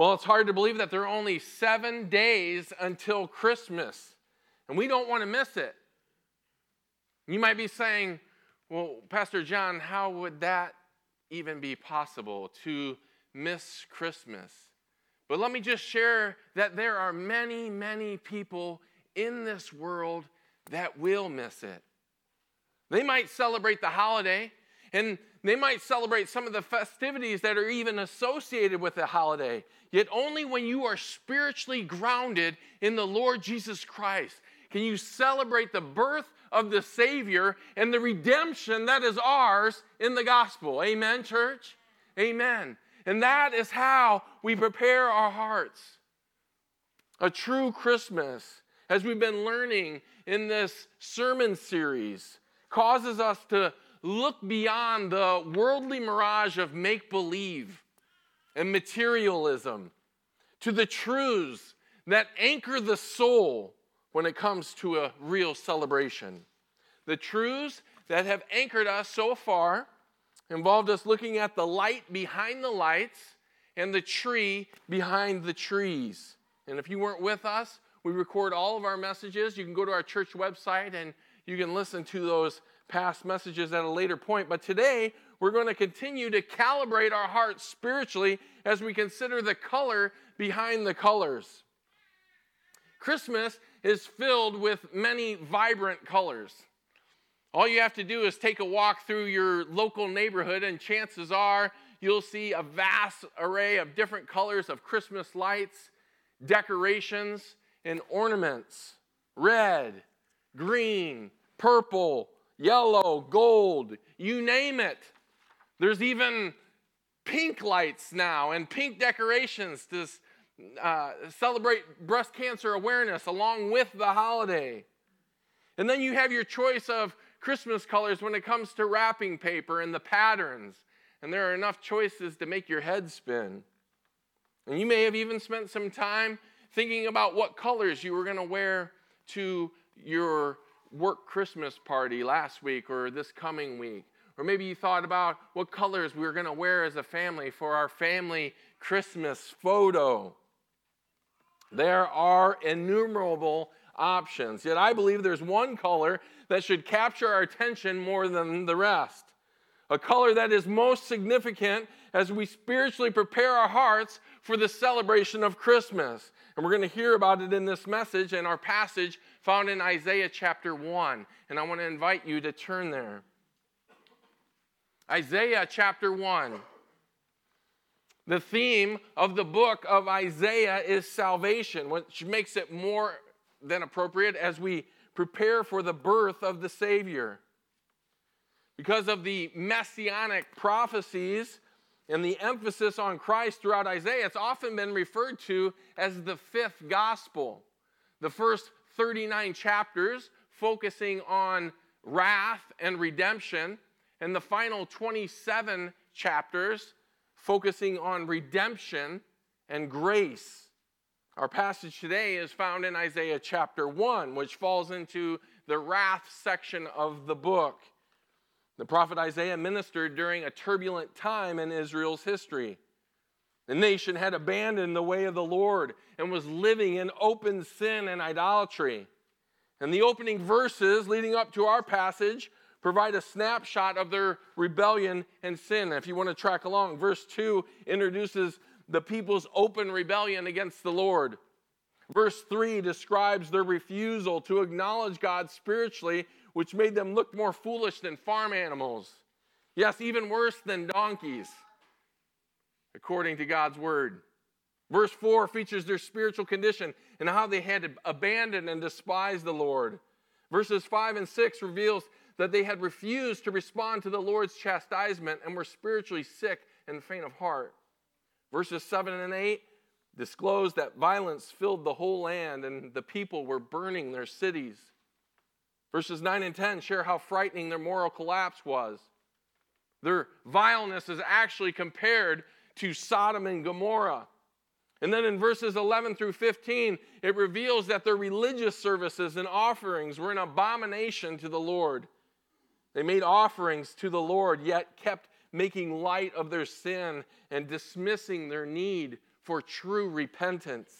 Well, it's hard to believe that there are only seven days until Christmas, and we don't want to miss it. You might be saying, well, Pastor John, how would that even be possible to miss Christmas? But let me just share that there are many, many people in this world that will miss it. They might celebrate the holiday, and they might celebrate some of the festivities that are even associated with the holiday. Yet only when you are spiritually grounded in the Lord Jesus Christ can you celebrate the birth of the Savior and the redemption that is ours in the gospel. Amen, church? Amen. And that is how we prepare our hearts. A true Christmas, as we've been learning in this sermon series, causes us to look beyond the worldly mirage of make believe and materialism to the truths that anchor the soul when it comes to a real celebration. The truths that have anchored us so far involved us looking at the light behind the lights and the tree behind the trees. And if you weren't with us, we record all of our messages. You can go to our church website and you can listen to those past messages at a later point. But today, we're going to continue to calibrate our hearts spiritually as we consider the color behind the colors. Christmas is filled with many vibrant colors. All you have to do is take a walk through your local neighborhood, and chances are you'll see a vast array of different colors of Christmas lights, decorations, and ornaments red, green, purple, yellow, gold, you name it. There's even pink lights now and pink decorations to uh, celebrate breast cancer awareness along with the holiday. And then you have your choice of Christmas colors when it comes to wrapping paper and the patterns. And there are enough choices to make your head spin. And you may have even spent some time thinking about what colors you were going to wear to your work Christmas party last week or this coming week. Or maybe you thought about what colors we were going to wear as a family for our family Christmas photo. There are innumerable options. Yet I believe there's one color that should capture our attention more than the rest. A color that is most significant as we spiritually prepare our hearts for the celebration of Christmas. And we're going to hear about it in this message and our passage found in Isaiah chapter 1. And I want to invite you to turn there. Isaiah chapter 1. The theme of the book of Isaiah is salvation, which makes it more than appropriate as we prepare for the birth of the Savior. Because of the messianic prophecies and the emphasis on Christ throughout Isaiah, it's often been referred to as the fifth gospel. The first 39 chapters focusing on wrath and redemption, and the final 27 chapters focusing on redemption and grace. Our passage today is found in Isaiah chapter 1, which falls into the wrath section of the book. The prophet Isaiah ministered during a turbulent time in Israel's history. The nation had abandoned the way of the Lord and was living in open sin and idolatry. And the opening verses leading up to our passage provide a snapshot of their rebellion and sin. If you want to track along, verse 2 introduces the people's open rebellion against the Lord. Verse 3 describes their refusal to acknowledge God spiritually, which made them look more foolish than farm animals. Yes, even worse than donkeys, according to God's word. Verse 4 features their spiritual condition and how they had abandoned and despised the Lord. Verses 5 and 6 reveals that they had refused to respond to the Lord's chastisement and were spiritually sick and faint of heart. Verses 7 and 8 disclose that violence filled the whole land and the people were burning their cities. Verses 9 and 10 share how frightening their moral collapse was. Their vileness is actually compared to Sodom and Gomorrah. And then in verses 11 through 15, it reveals that their religious services and offerings were an abomination to the Lord. They made offerings to the Lord, yet kept making light of their sin and dismissing their need for true repentance.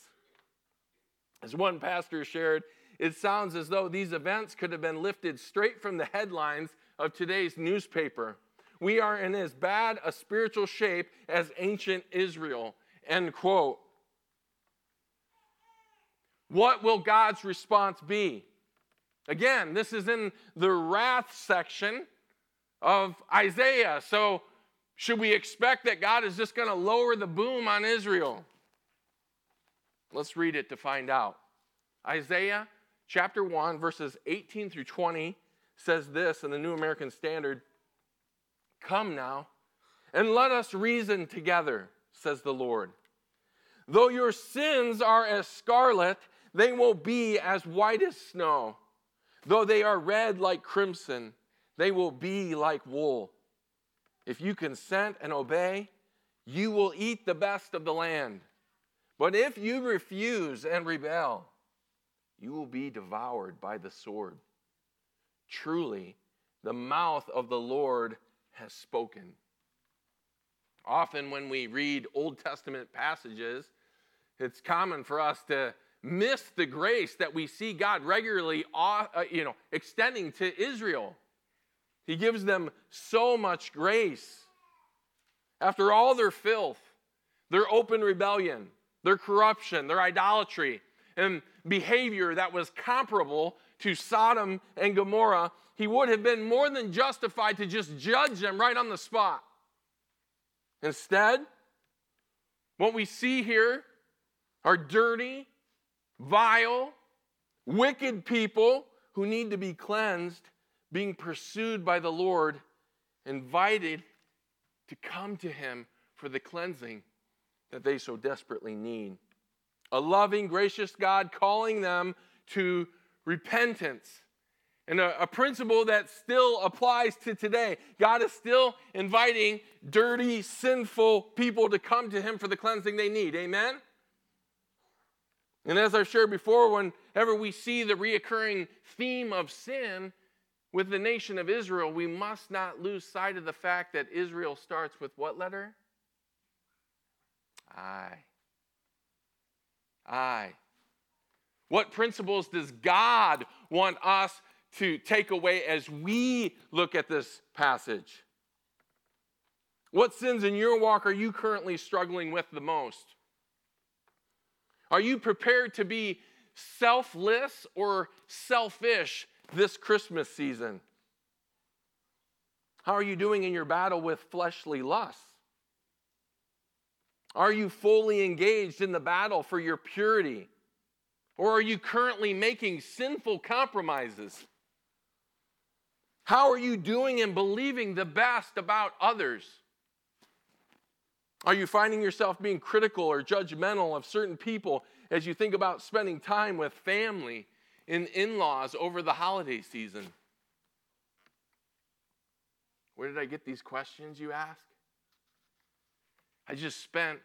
As one pastor shared, it sounds as though these events could have been lifted straight from the headlines of today's newspaper. We are in as bad a spiritual shape as ancient Israel. End quote. What will God's response be? Again, this is in the wrath section of Isaiah. So, should we expect that God is just going to lower the boom on Israel? Let's read it to find out. Isaiah chapter 1, verses 18 through 20 says this in the New American Standard Come now, and let us reason together, says the Lord. Though your sins are as scarlet, they will be as white as snow. Though they are red like crimson, they will be like wool. If you consent and obey, you will eat the best of the land. But if you refuse and rebel, you will be devoured by the sword. Truly, the mouth of the Lord has spoken. Often, when we read Old Testament passages, it's common for us to miss the grace that we see God regularly uh, you know, extending to Israel. He gives them so much grace. After all their filth, their open rebellion, their corruption, their idolatry, and behavior that was comparable to Sodom and Gomorrah, he would have been more than justified to just judge them right on the spot. Instead, what we see here are dirty, vile, wicked people who need to be cleansed, being pursued by the Lord, invited to come to Him for the cleansing that they so desperately need. A loving, gracious God calling them to repentance. And a, a, principle that still applies to today. God is still inviting dirty, sinful people to come to Him for the cleansing they need. Amen? And as I've shared before, whenever we see the reoccurring theme of sin with the nation of Israel, we must not lose sight of the fact that Israel starts with what letter? I. I. What principles does God want us to take away as we look at this passage? What sins in your walk are you currently struggling with the most? Are you prepared to be selfless or selfish this Christmas season? How are you doing in your battle with fleshly lusts? Are you fully engaged in the battle for your purity? Or are you currently making sinful compromises? How are you doing in believing the best about others? Are you finding yourself being critical or judgmental of certain people as you think about spending time with family and in laws over the holiday season? Where did I get these questions, you ask? I just spent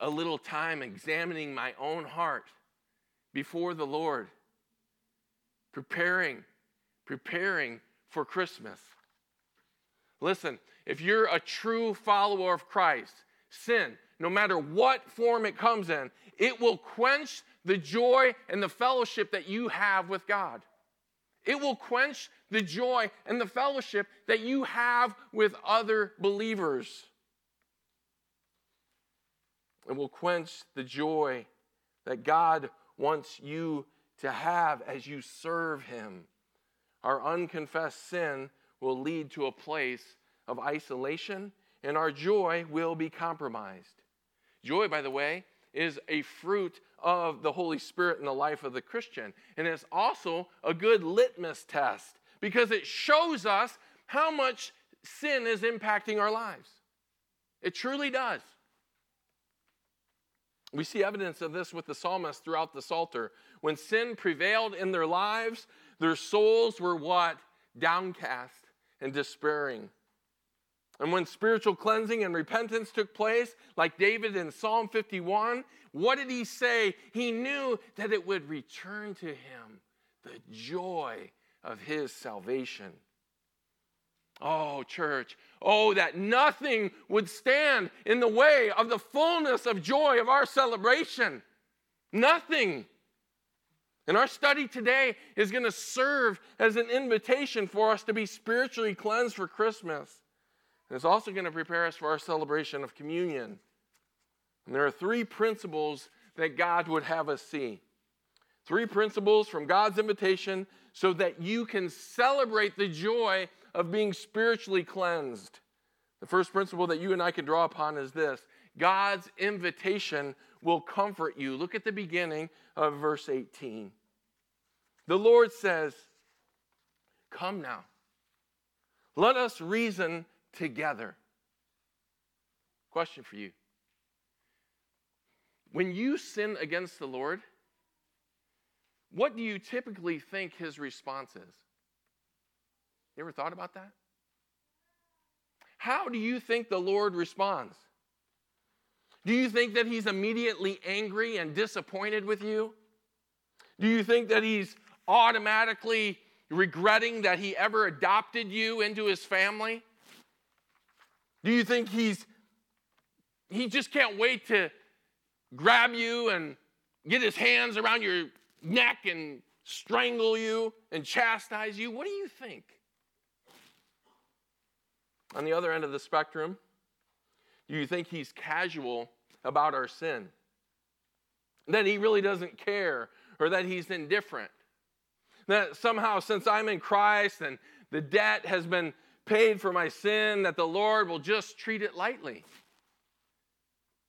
a little time examining my own heart before the Lord, preparing, preparing for Christmas. Listen, if you're a true follower of Christ, sin, no matter what form it comes in, it will quench the joy and the fellowship that you have with God. It will quench the joy and the fellowship that you have with other believers. It will quench the joy that God wants you to have as you serve Him. Our unconfessed sin will lead to a place of isolation and our joy will be compromised. Joy, by the way, is a fruit of the Holy Spirit in the life of the Christian. And it's also a good litmus test because it shows us how much sin is impacting our lives. It truly does. We see evidence of this with the psalmist throughout the Psalter. When sin prevailed in their lives, their souls were what? Downcast and despairing. And when spiritual cleansing and repentance took place, like David in Psalm 51, what did he say? He knew that it would return to him the joy of his salvation. Oh, church, oh, that nothing would stand in the way of the fullness of joy of our celebration. Nothing. And our study today is going to serve as an invitation for us to be spiritually cleansed for Christmas. And it's also going to prepare us for our celebration of communion. And there are three principles that God would have us see. Three principles from God's invitation so that you can celebrate the joy of being spiritually cleansed. The first principle that you and I can draw upon is this God's invitation will comfort you. Look at the beginning of verse 18. The Lord says, Come now, let us reason together. Question for you. When you sin against the Lord, what do you typically think his response is? You ever thought about that? How do you think the Lord responds? Do you think that he's immediately angry and disappointed with you? Do you think that he's automatically regretting that he ever adopted you into his family? Do you think he's he just can't wait to grab you and get his hands around your neck and strangle you and chastise you? What do you think? On the other end of the spectrum, do you think he's casual about our sin? That he really doesn't care or that he's indifferent? That somehow, since I'm in Christ and the debt has been paid for my sin, that the Lord will just treat it lightly?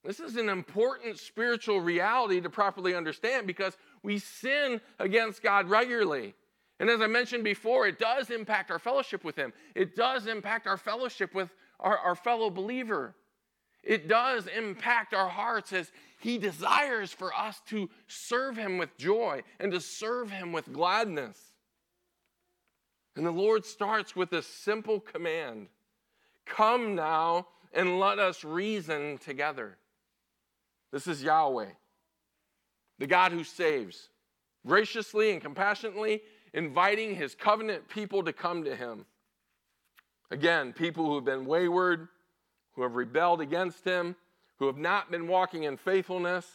This is an important spiritual reality to properly understand because we sin against God regularly. And as I mentioned before, it does impact our fellowship with Him. It does impact our fellowship with our, our fellow believer. It does impact our hearts as He desires for us to serve Him with joy and to serve Him with gladness. And the Lord starts with this simple command Come now and let us reason together. This is Yahweh, the God who saves, graciously and compassionately inviting his covenant people to come to him. Again, people who have been wayward, who have rebelled against him, who have not been walking in faithfulness.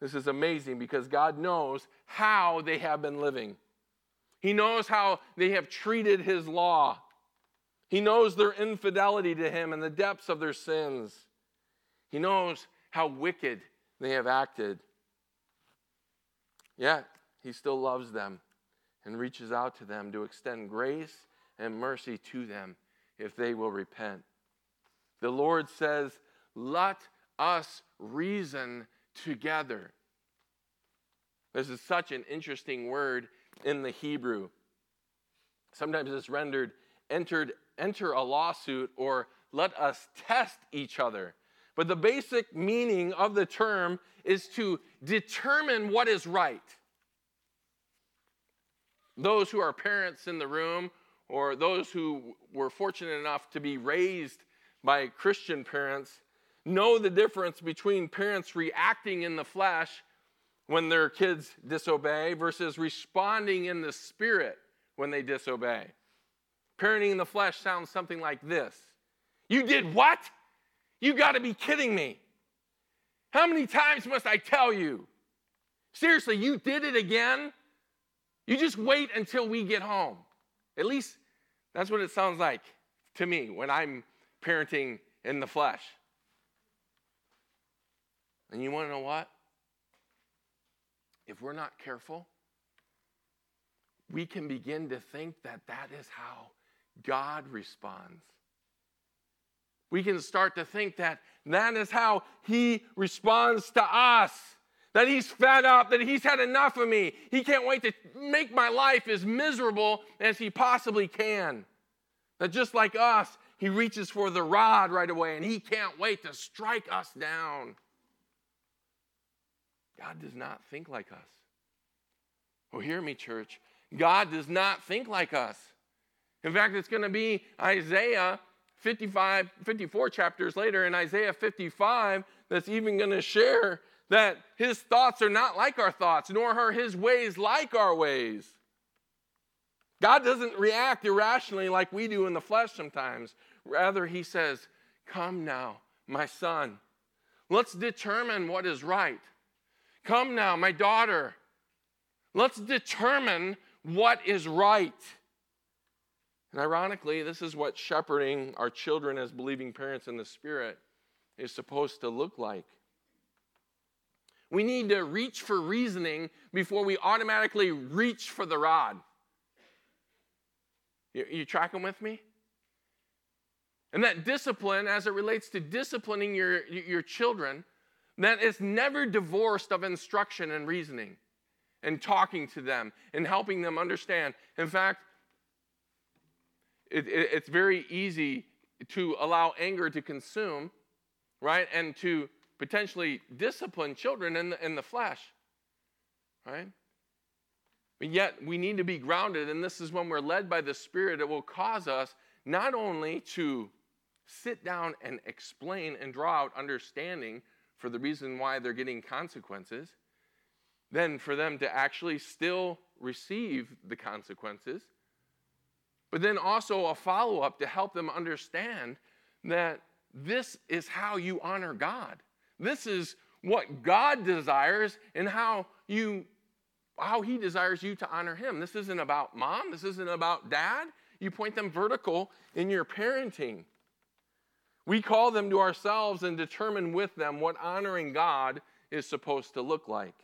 This is amazing because God knows how they have been living. He knows how they have treated his law. He knows their infidelity to him and the depths of their sins. He knows how wicked they have acted. Yet, he still loves them and reaches out to them to extend grace and mercy to them if they will repent. The Lord says, Let us reason together. This is such an interesting word in the Hebrew. Sometimes it's rendered entered, enter a lawsuit or let us test each other. But the basic meaning of the term is to determine what is right. Those who are parents in the room, or those who were fortunate enough to be raised by Christian parents, know the difference between parents reacting in the flesh when their kids disobey versus responding in the spirit when they disobey. Parenting in the flesh sounds something like this You did what? You got to be kidding me. How many times must I tell you? Seriously, you did it again? You just wait until we get home. At least that's what it sounds like to me when I'm parenting in the flesh. And you want to know what? If we're not careful, we can begin to think that that is how God responds we can start to think that that is how he responds to us. That he's fed up, that he's had enough of me. He can't wait to make my life as miserable as he possibly can. That just like us, he reaches for the rod right away and he can't wait to strike us down. God does not think like us. Oh, hear me, church. God does not think like us. In fact, it's going to be Isaiah 55, 54 chapters later in Isaiah 55 that's even going to share that his thoughts are not like our thoughts, nor are his ways like our ways. God doesn't react irrationally like we do in the flesh sometimes. Rather, He says, Come now, my son. Let's determine what is right. Come now, my daughter. Let's determine what is right. And ironically, this is what shepherding our children as believing parents in the Spirit is supposed to look like. We need to reach for reasoning before we automatically reach for the rod. You, you tracking with me? And that discipline, as it relates to disciplining your, your children, that is never divorced of instruction and reasoning and talking to them and helping them understand. In fact, it, it, it's very easy to allow anger to consume, right? And to potentially discipline children in the, in the flesh, right? But yet we need to be grounded, and this is when we're led by the Spirit, it will cause us not only to sit down and explain and draw out understanding for the reason why they're getting consequences, then for them to actually still receive the consequences, but then also a follow up to help them understand that this is how you honor God. This is what God desires and how you how he desires you to honor him. This isn't about mom, this isn't about dad. You point them vertical in your parenting. We call them to ourselves and determine with them what honoring God is supposed to look like.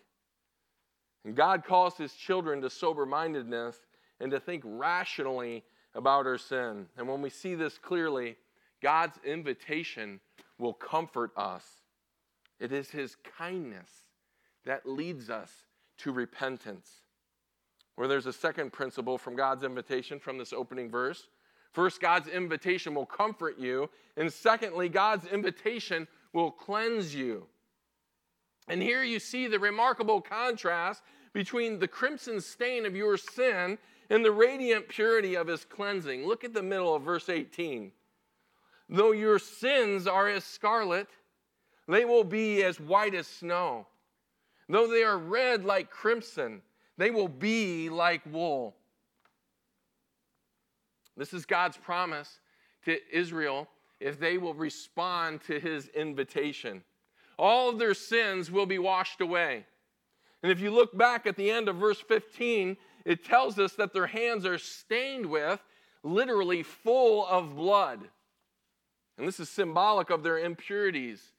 And God calls his children to sober mindedness and to think rationally about our sin. And when we see this clearly, God's invitation will comfort us. It is his kindness that leads us to repentance. Where there's a second principle from God's invitation from this opening verse. First, God's invitation will comfort you. And secondly, God's invitation will cleanse you. And here you see the remarkable contrast between the crimson stain of your sin and the radiant purity of his cleansing. Look at the middle of verse 18. Though your sins are as scarlet, they will be as white as snow. Though they are red like crimson, they will be like wool. This is God's promise to Israel if they will respond to his invitation. All of their sins will be washed away. And if you look back at the end of verse 15, it tells us that their hands are stained with, literally full of blood. And this is symbolic of their impurities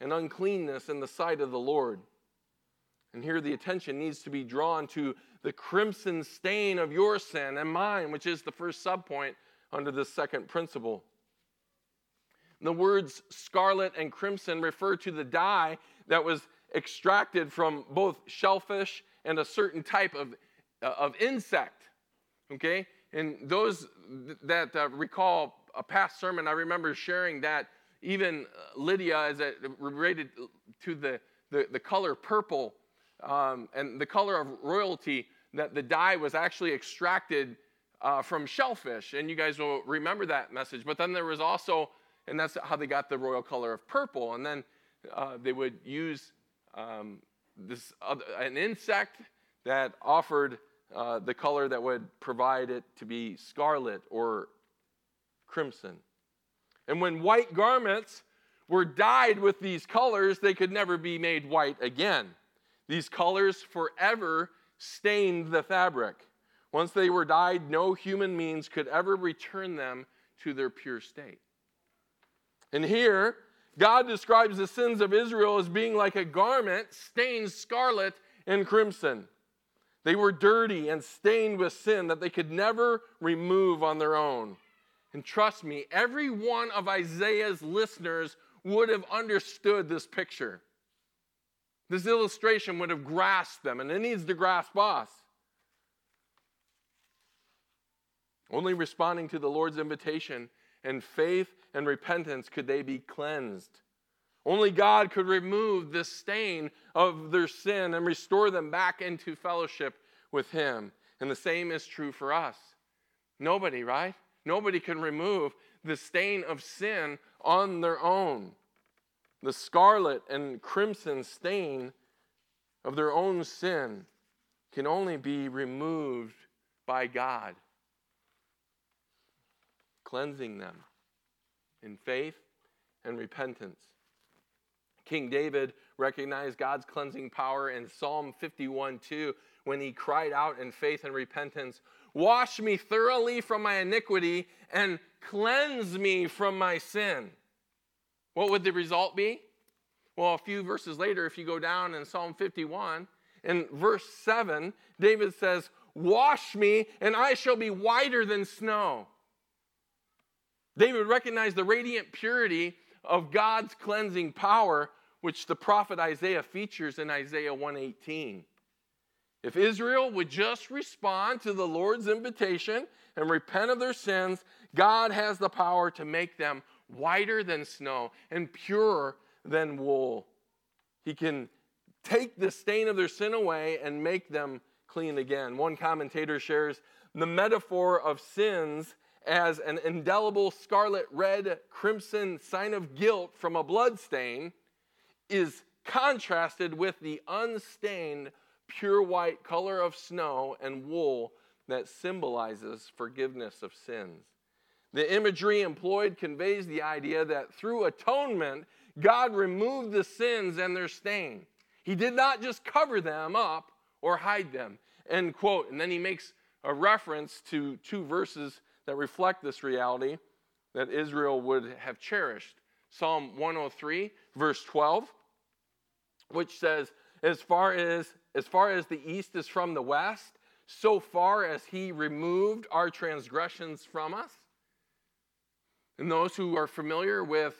and uncleanness in the sight of the Lord. And here the attention needs to be drawn to the crimson stain of your sin and mine, which is the first subpoint under this second principle. The words scarlet and crimson refer to the dye that was extracted from both shellfish and a certain type of, uh, of insect. Okay? And those that uh, recall a past sermon, I remember sharing that even Lydia, as it related to the, the, the color purple, um, and the color of royalty that the dye was actually extracted uh, from shellfish. And you guys will remember that message. But then there was also, and that's how they got the royal color of purple. And then uh, they would use um, this other, an insect that offered uh, the color that would provide it to be scarlet or crimson. And when white garments were dyed with these colors, they could never be made white again. These colors forever stained the fabric. Once they were dyed, no human means could ever return them to their pure state. And here, God describes the sins of Israel as being like a garment stained scarlet and crimson. They were dirty and stained with sin that they could never remove on their own. And trust me, every one of Isaiah's listeners would have understood this picture. This illustration would have grasped them, and it needs to grasp us. Only responding to the Lord's invitation and faith and repentance could they be cleansed. Only God could remove the stain of their sin and restore them back into fellowship with Him. And the same is true for us. Nobody, right? Nobody can remove the stain of sin on their own the scarlet and crimson stain of their own sin can only be removed by God cleansing them in faith and repentance. King David recognized God's cleansing power in Psalm 51 2 when he cried out in faith and repentance, Wash me thoroughly from my iniquity and cleanse me from my sin. What would the result be? Well, a few verses later, if you go down in Psalm 51, in verse 7, David says, Wash me, and I shall be whiter than snow. David recognized the radiant purity of God's cleansing power, which the prophet Isaiah features in Isaiah 118. If Israel would just respond to the Lord's invitation and repent of their sins, God has the power to make them whiter than snow and purer than wool. He can take the stain of their sin away and make them clean again. One commentator shares the metaphor of sins as an indelible scarlet red crimson sign of guilt from a blood stain is contrasted with the unstained pure white color of snow and wool that symbolizes forgiveness of sins. The imagery employed conveys the idea that through atonement, God removed the sins and their stain. He did not just cover them up or hide them. End quote. And then he makes a reference to two verses that reflect this reality that Israel would have cherished. Psalm 103, verse 12, which says, As far as, as far as the east is from the west, so far as he removed our transgressions from us. And those who are familiar with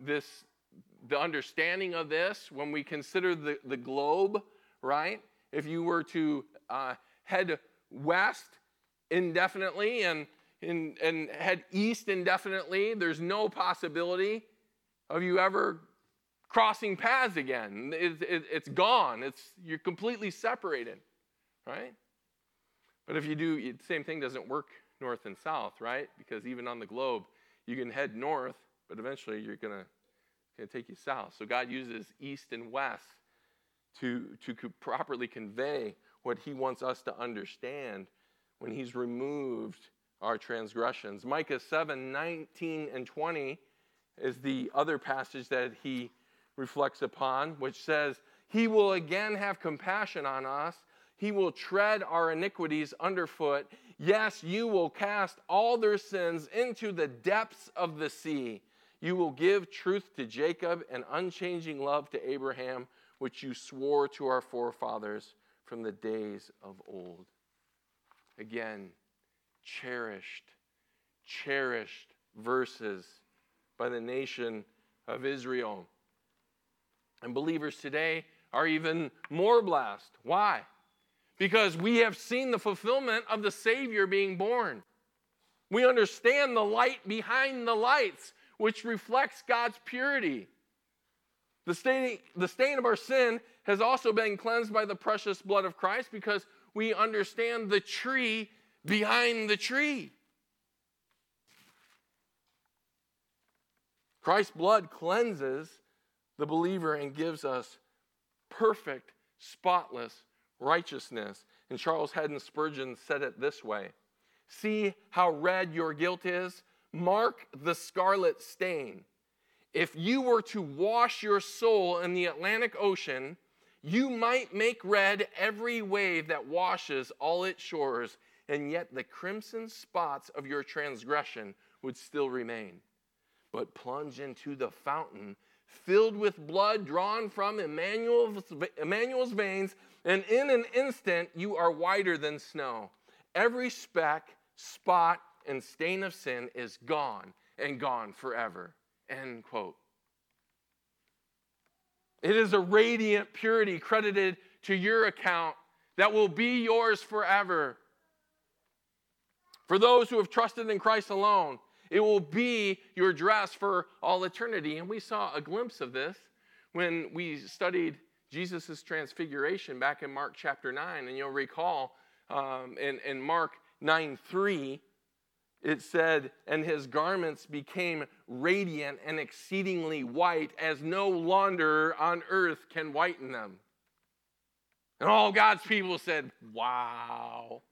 this, the understanding of this, when we consider the, the globe, right? If you were to uh, head west indefinitely and, and, and head east indefinitely, there's no possibility of you ever crossing paths again. It, it, it's gone. It's, you're completely separated, right? But if you do, the same thing doesn't work north and south, right? Because even on the globe, you can head north, but eventually you're going to take you south. So God uses east and west to, to properly convey what he wants us to understand when he's removed our transgressions. Micah 7 19 and 20 is the other passage that he reflects upon, which says, He will again have compassion on us. He will tread our iniquities underfoot. Yes, you will cast all their sins into the depths of the sea. You will give truth to Jacob and unchanging love to Abraham, which you swore to our forefathers from the days of old. Again, cherished, cherished verses by the nation of Israel. And believers today are even more blessed. Why? because we have seen the fulfillment of the Savior being born. We understand the light behind the lights, which reflects God's purity. The stain, the stain of our sin has also been cleansed by the precious blood of Christ because we understand the tree behind the tree. Christ's blood cleanses the believer and gives us perfect, spotless righteousness. And Charles Haddon Spurgeon said it this way See how red your guilt is? Mark the scarlet stain. If you were to wash your soul in the Atlantic Ocean, you might make red every wave that washes all its shores, and yet the crimson spots of your transgression would still remain. But plunge into the fountain filled with blood drawn from Emmanuel's, Emmanuel's veins, and in an instant you are whiter than snow. Every speck, spot, and stain of sin is gone and gone forever. End quote. It is a radiant purity credited to your account that will be yours forever. For those who have trusted in Christ alone, it will be your dress for all eternity. And we saw a glimpse of this when we studied Jesus' transfiguration back in Mark chapter 9. And you'll recall um, in, in Mark 9 3, it said, And his garments became radiant and exceedingly white, as no launder on earth can whiten them. And all God's people said, Wow.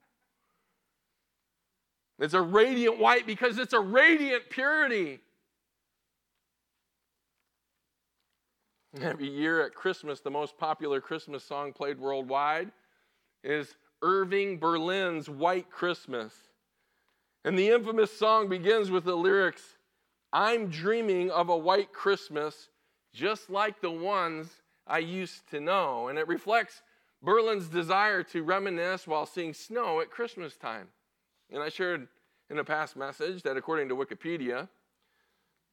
It's a radiant white because it's a radiant purity. Every year at Christmas, the most popular Christmas song played worldwide is Irving Berlin's White Christmas. And the infamous song begins with the lyrics I'm dreaming of a white Christmas just like the ones I used to know. And it reflects Berlin's desire to reminisce while seeing snow at Christmas time. And I shared in a past message that according to Wikipedia,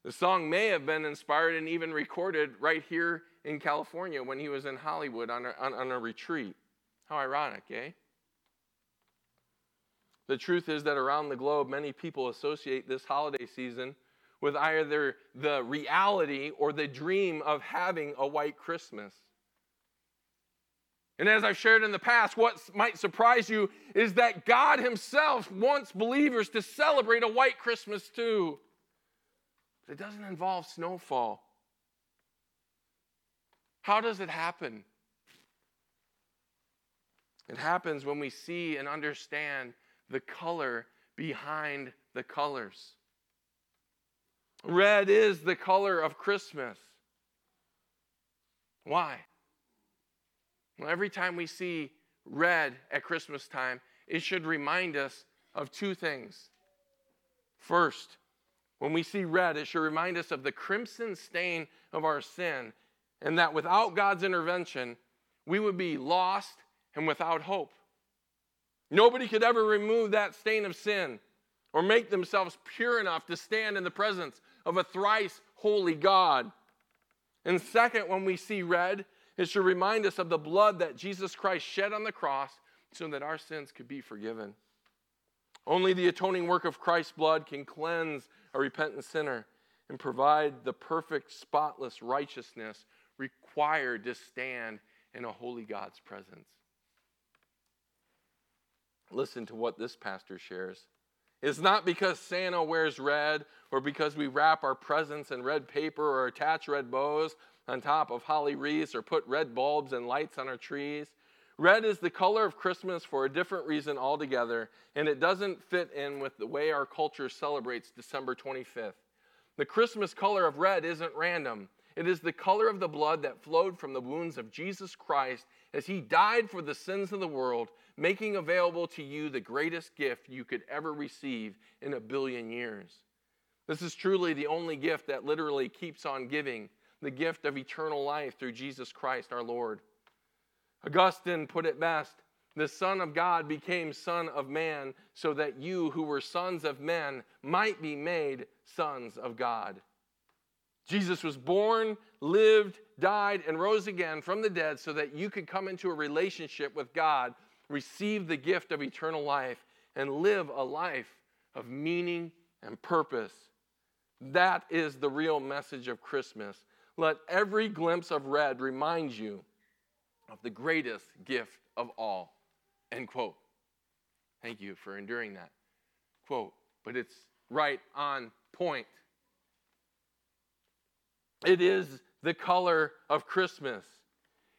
the song may have been inspired and even recorded right here in California when he was in Hollywood on a, on, on a retreat. How ironic, eh? The truth is that around the globe, many people associate this holiday season with either the reality or the dream of having a white Christmas. And as I've shared in the past, what might surprise you is that God Himself wants believers to celebrate a white Christmas too. But it doesn't involve snowfall. How does it happen? It happens when we see and understand the color behind the colors. Red is the color of Christmas. Why? Well, every time we see red at Christmas time, it should remind us of two things. First, when we see red, it should remind us of the crimson stain of our sin, and that without God's intervention, we would be lost and without hope. Nobody could ever remove that stain of sin or make themselves pure enough to stand in the presence of a thrice holy God. And second, when we see red, it should remind us of the blood that Jesus Christ shed on the cross so that our sins could be forgiven. Only the atoning work of Christ's blood can cleanse a repentant sinner and provide the perfect, spotless righteousness required to stand in a holy God's presence. Listen to what this pastor shares. It's not because Santa wears red or because we wrap our presents in red paper or attach red bows on top of holly wreaths or put red bulbs and lights on our trees. Red is the color of Christmas for a different reason altogether, and it doesn't fit in with the way our culture celebrates December 25th. The Christmas color of red isn't random. It is the color of the blood that flowed from the wounds of Jesus Christ as he died for the sins of the world, making available to you the greatest gift you could ever receive in a billion years. This is truly the only gift that literally keeps on giving the gift of eternal life through Jesus Christ our Lord. Augustine put it best the Son of God became Son of Man so that you who were sons of men might be made sons of God. Jesus was born, lived, died, and rose again from the dead so that you could come into a relationship with God, receive the gift of eternal life, and live a life of meaning and purpose. That is the real message of Christmas. Let every glimpse of red remind you of the greatest gift of all. End quote. Thank you for enduring that quote, but it's right on point. It is the color of Christmas.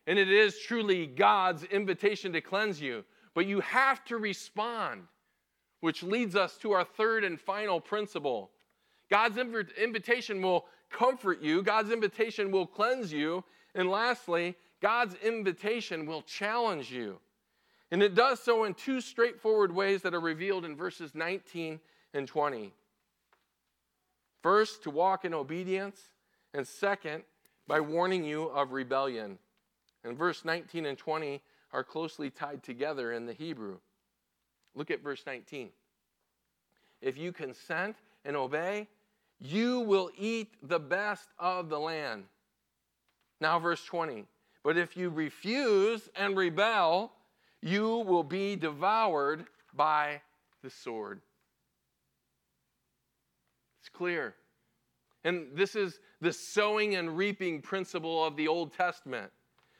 And it is truly God's invitation to cleanse you. But you have to respond, which leads us to our third and final principle. God's invitation will comfort you, God's invitation will cleanse you, and lastly, God's invitation will challenge you. And it does so in two straightforward ways that are revealed in verses 19 and 20. First, to walk in obedience, and second, by warning you of rebellion. And verse 19 and 20 are closely tied together in the Hebrew. Look at verse 19. If you consent and obey, you will eat the best of the land. Now, verse 20. But if you refuse and rebel, you will be devoured by the sword. It's clear. And this is the sowing and reaping principle of the Old Testament.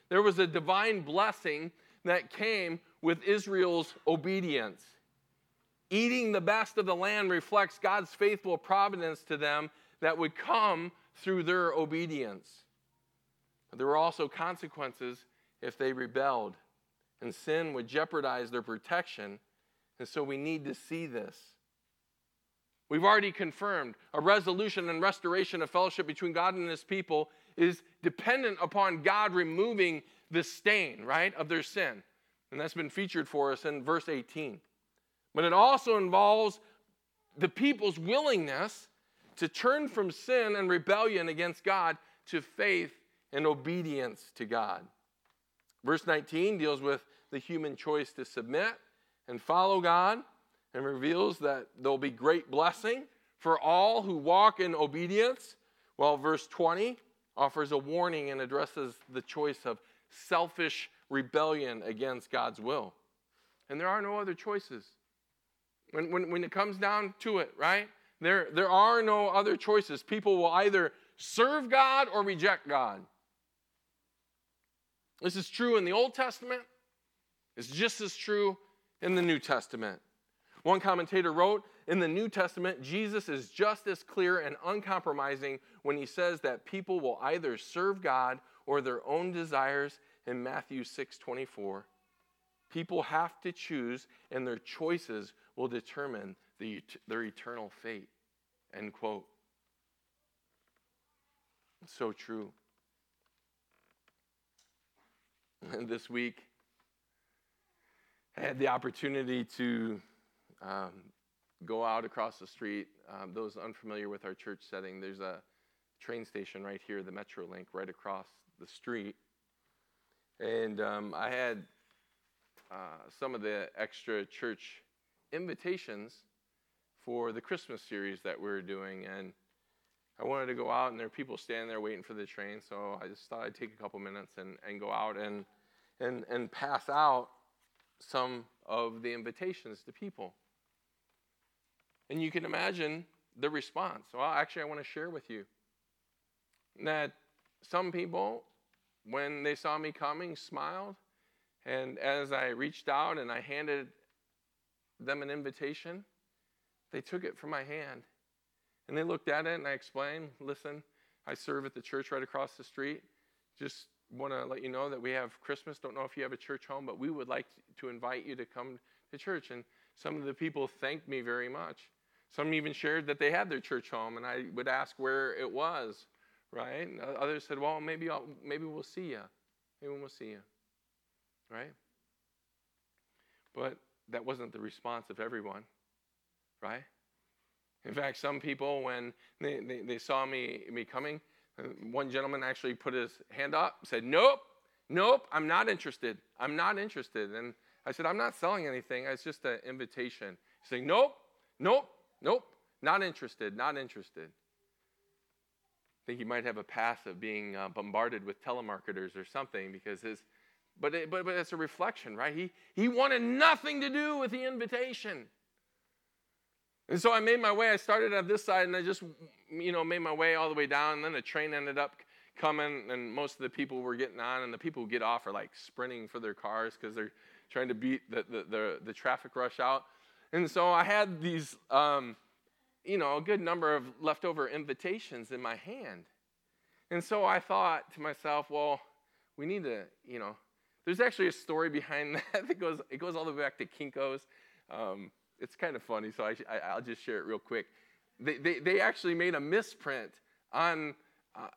There was a divine blessing that came with Israel's obedience. Eating the best of the land reflects God's faithful providence to them that would come through their obedience. There were also consequences if they rebelled, and sin would jeopardize their protection. And so we need to see this. We've already confirmed a resolution and restoration of fellowship between God and his people is dependent upon God removing the stain, right, of their sin. And that's been featured for us in verse 18. But it also involves the people's willingness to turn from sin and rebellion against God to faith and obedience to God. Verse 19 deals with the human choice to submit and follow God and reveals that there'll be great blessing for all who walk in obedience, while verse 20 offers a warning and addresses the choice of selfish rebellion against God's will. And there are no other choices. When, when, when it comes down to it, right? There, there are no other choices. People will either serve God or reject God. This is true in the Old Testament, it's just as true in the New Testament. One commentator wrote In the New Testament, Jesus is just as clear and uncompromising when he says that people will either serve God or their own desires in Matthew 6 24. People have to choose, and their choices will determine the, their eternal fate. End quote. So true. And this week, I had the opportunity to um, go out across the street. Um, those unfamiliar with our church setting, there's a train station right here, the Metrolink, right across the street. And um, I had uh, some of the extra church invitations for the Christmas series that we are doing. And I wanted to go out, and there are people standing there waiting for the train. So I just thought I'd take a couple minutes and, and go out and, and, and pass out some of the invitations to people. And you can imagine the response. Well, actually, I want to share with you that some people, when they saw me coming, smiled. And as I reached out and I handed them an invitation, they took it from my hand. And they looked at it and I explained listen, I serve at the church right across the street. Just want to let you know that we have Christmas. Don't know if you have a church home, but we would like to invite you to come to church. And some of the people thanked me very much. Some even shared that they had their church home, and I would ask where it was, right? And others said, well, maybe, I'll, maybe we'll see you. Maybe we'll see you, right? But that wasn't the response of everyone, right? In fact, some people, when they, they, they saw me, me coming, uh, one gentleman actually put his hand up, said, Nope, nope, I'm not interested. I'm not interested. And I said, I'm not selling anything. It's just an invitation. He's saying, Nope, nope, nope, not interested, not interested. I think he might have a past of being uh, bombarded with telemarketers or something because his, but, it, but, but it's a reflection, right? He, he wanted nothing to do with the invitation. And so I made my way. I started at this side and I just, you know, made my way all the way down. And then the train ended up coming and most of the people were getting on. And the people who get off are like sprinting for their cars because they're trying to beat the, the, the, the, traffic rush out. And so I had these, um, you know, a good number of leftover invitations in my hand. And so I thought to myself, well, we need to, you know, there's actually a story behind that that goes, it goes all the way back to Kinko's. Um, it's kind of funny, so I, will just share it real quick. They, they, they, actually made a misprint on, uh,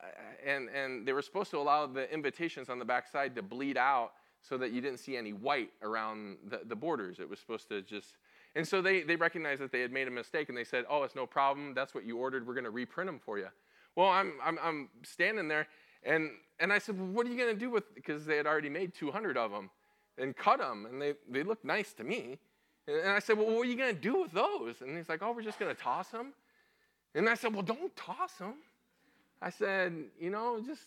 and, and they were supposed to allow the invitations on the backside to bleed out so that you didn't see any white around the, the borders. It was supposed to just, and so they, they recognized that they had made a mistake and they said, oh, it's no problem. That's what you ordered. We're going to reprint them for you. Well, I'm, I'm, I'm standing there and, and I said, well, what are you going to do with, because they had already made 200 of them and cut them and they, they looked nice to me. And I said, Well, what are you going to do with those? And he's like, Oh, we're just going to toss them. And I said, Well, don't toss them. I said, You know, just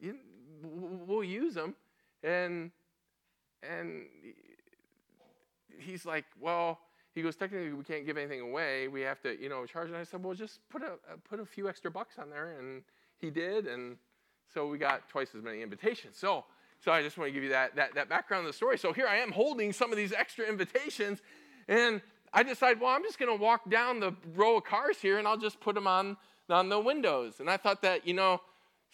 you, we'll use them. And and he's like, Well, he goes, technically, we can't give anything away. We have to, you know, charge. And I said, well, just put a put a few extra bucks on there, and he did, and so we got twice as many invitations. So so I just want to give you that, that, that background of the story. So here I am holding some of these extra invitations, and I decide, well, I'm just going to walk down the row of cars here and I'll just put them on, on the windows. And I thought that, you know,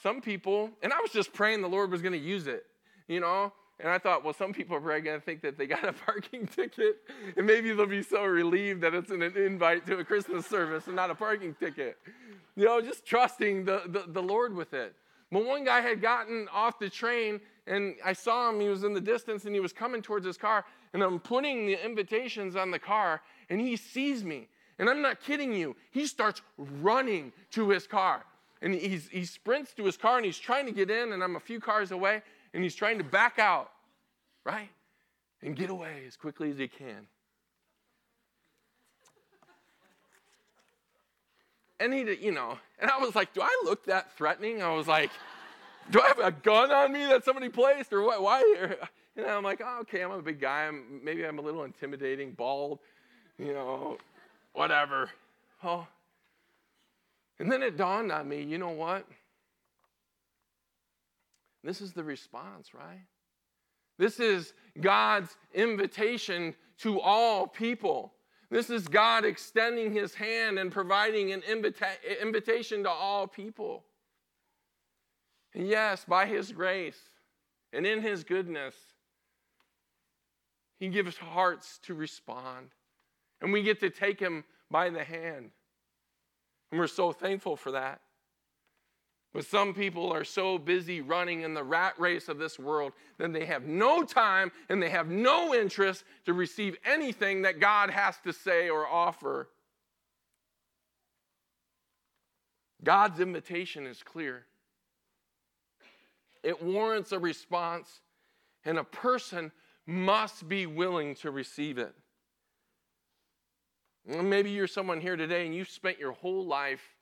some people, and I was just praying the Lord was going to use it, you know, and I thought, well, some people are probably going to think that they got a parking ticket, and maybe they'll be so relieved that it's an invite to a Christmas service and not a parking ticket. You know, just trusting the, the, the Lord with it. But one guy had gotten off the train, and I saw him. He was in the distance, and he was coming towards his car, and I'm putting the invitations on the car, and he sees me. And I'm not kidding you. He starts running to his car. And he's, he sprints to his car and he's trying to get in, and I'm a few cars away and he's trying to back out, right? And get away as quickly as he can. And he, you know, and I was like, do I look that threatening? I was like, do I have a gun on me that somebody placed or what? Why? And I'm like, oh, okay, I'm a big guy. I'm, maybe I'm a little intimidating, bald, you know, whatever. Oh. And then it dawned on me, you know what? This is the response, right? This is God's invitation to all people. This is God extending his hand and providing an invita- invitation to all people. And yes, by his grace and in his goodness, he gives hearts to respond. And we get to take him by the hand. And we're so thankful for that. But some people are so busy running in the rat race of this world that they have no time and they have no interest to receive anything that God has to say or offer. God's invitation is clear. It warrants a response, and a person must be willing to receive it. Maybe you're someone here today and you've spent your whole life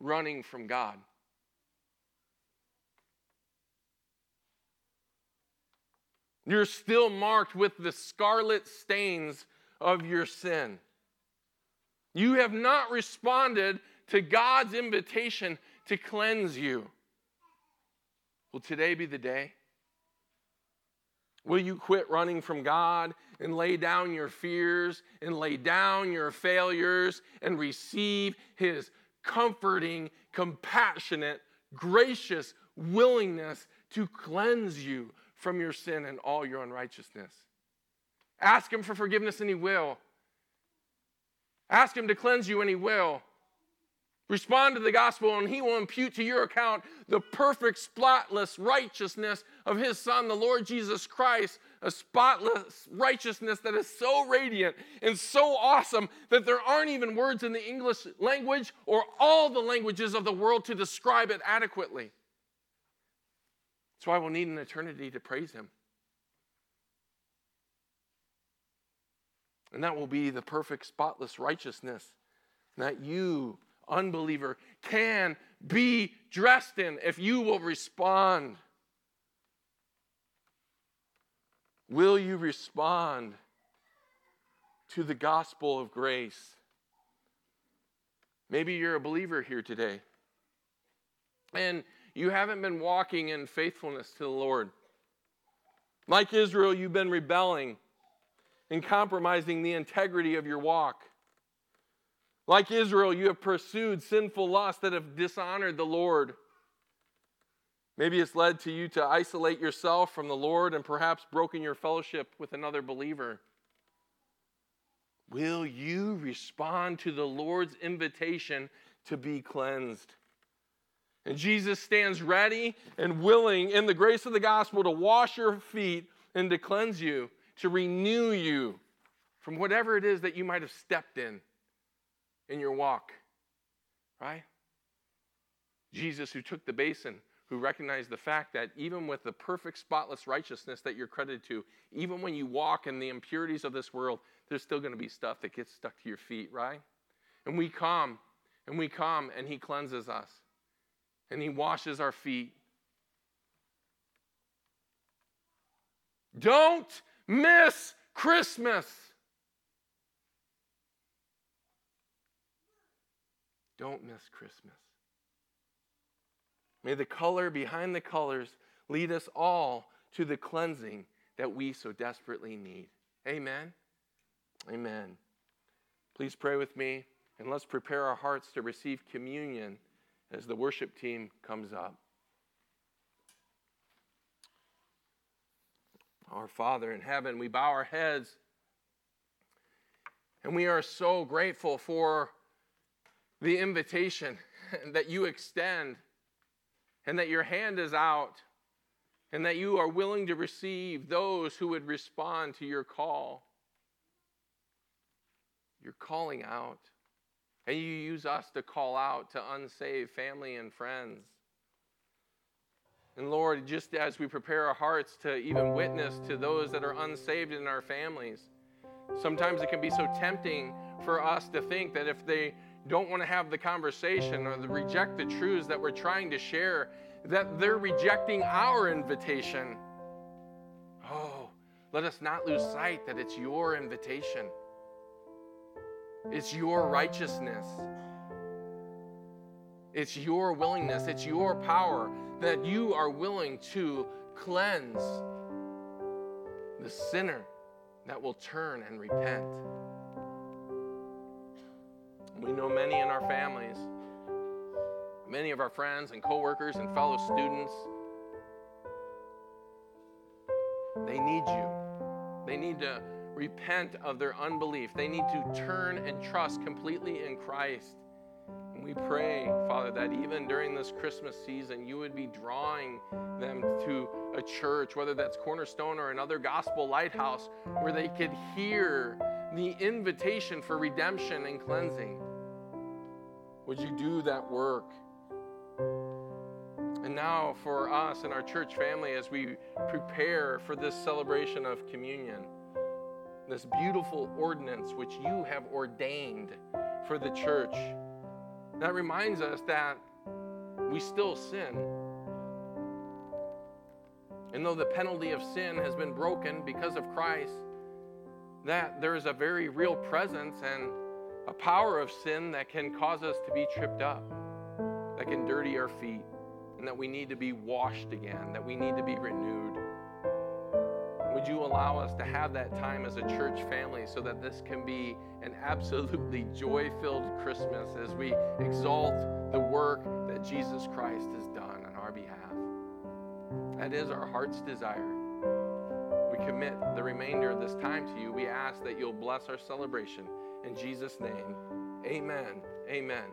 running from God. You're still marked with the scarlet stains of your sin. You have not responded to God's invitation to cleanse you. Will today be the day? Will you quit running from God and lay down your fears and lay down your failures and receive His comforting, compassionate, gracious willingness to cleanse you from your sin and all your unrighteousness. Ask Him for forgiveness, and He will. Ask Him to cleanse you, and He will. Respond to the gospel, and He will impute to your account the perfect, spotless righteousness of His Son, the Lord Jesus Christ, a spotless righteousness that is so radiant and so awesome that there aren't even words in the English language or all the languages of the world to describe it adequately. That's why we'll need an eternity to praise Him. And that will be the perfect, spotless righteousness that you, unbeliever, can be dressed in if you will respond. Will you respond to the gospel of grace? Maybe you're a believer here today. And you haven't been walking in faithfulness to the Lord. Like Israel, you've been rebelling and compromising the integrity of your walk. Like Israel, you have pursued sinful lusts that have dishonored the Lord. Maybe it's led to you to isolate yourself from the Lord and perhaps broken your fellowship with another believer. Will you respond to the Lord's invitation to be cleansed? And Jesus stands ready and willing in the grace of the gospel to wash your feet and to cleanse you, to renew you from whatever it is that you might have stepped in in your walk. Right? Jesus, who took the basin, who recognized the fact that even with the perfect, spotless righteousness that you're credited to, even when you walk in the impurities of this world, there's still going to be stuff that gets stuck to your feet, right? And we come, and we come, and He cleanses us and He washes our feet. Don't miss Christmas. Don't miss Christmas. May the color behind the colors lead us all to the cleansing that we so desperately need. Amen. Amen. Please pray with me and let's prepare our hearts to receive communion as the worship team comes up. Our Father in heaven, we bow our heads and we are so grateful for the invitation that you extend and that your hand is out and that you are willing to receive those who would respond to your call. You're calling out. And you use us to call out to unsaved family and friends. And Lord, just as we prepare our hearts to even witness to those that are unsaved in our families, sometimes it can be so tempting for us to think that if they don't want to have the conversation or reject the truths that we're trying to share, that they're rejecting our invitation. Oh, let us not lose sight that it's your invitation. It's your righteousness. It's your willingness. It's your power that you are willing to cleanse the sinner that will turn and repent. We know many in our families, many of our friends and coworkers and fellow students. They need you. They need to repent of their unbelief. They need to turn and trust completely in Christ. And we pray, Father, that even during this Christmas season, you would be drawing them to a church, whether that's Cornerstone or another gospel lighthouse, where they could hear the invitation for redemption and cleansing. Would you do that work? And now, for us and our church family, as we prepare for this celebration of communion, this beautiful ordinance which you have ordained for the church. That reminds us that we still sin. And though the penalty of sin has been broken because of Christ, that there is a very real presence and a power of sin that can cause us to be tripped up, that can dirty our feet, and that we need to be washed again, that we need to be renewed. Would you allow us to have that time as a church family so that this can be an absolutely joy filled Christmas as we exalt the work that Jesus Christ has done on our behalf? That is our heart's desire. We commit the remainder of this time to you. We ask that you'll bless our celebration. In Jesus' name, amen. Amen.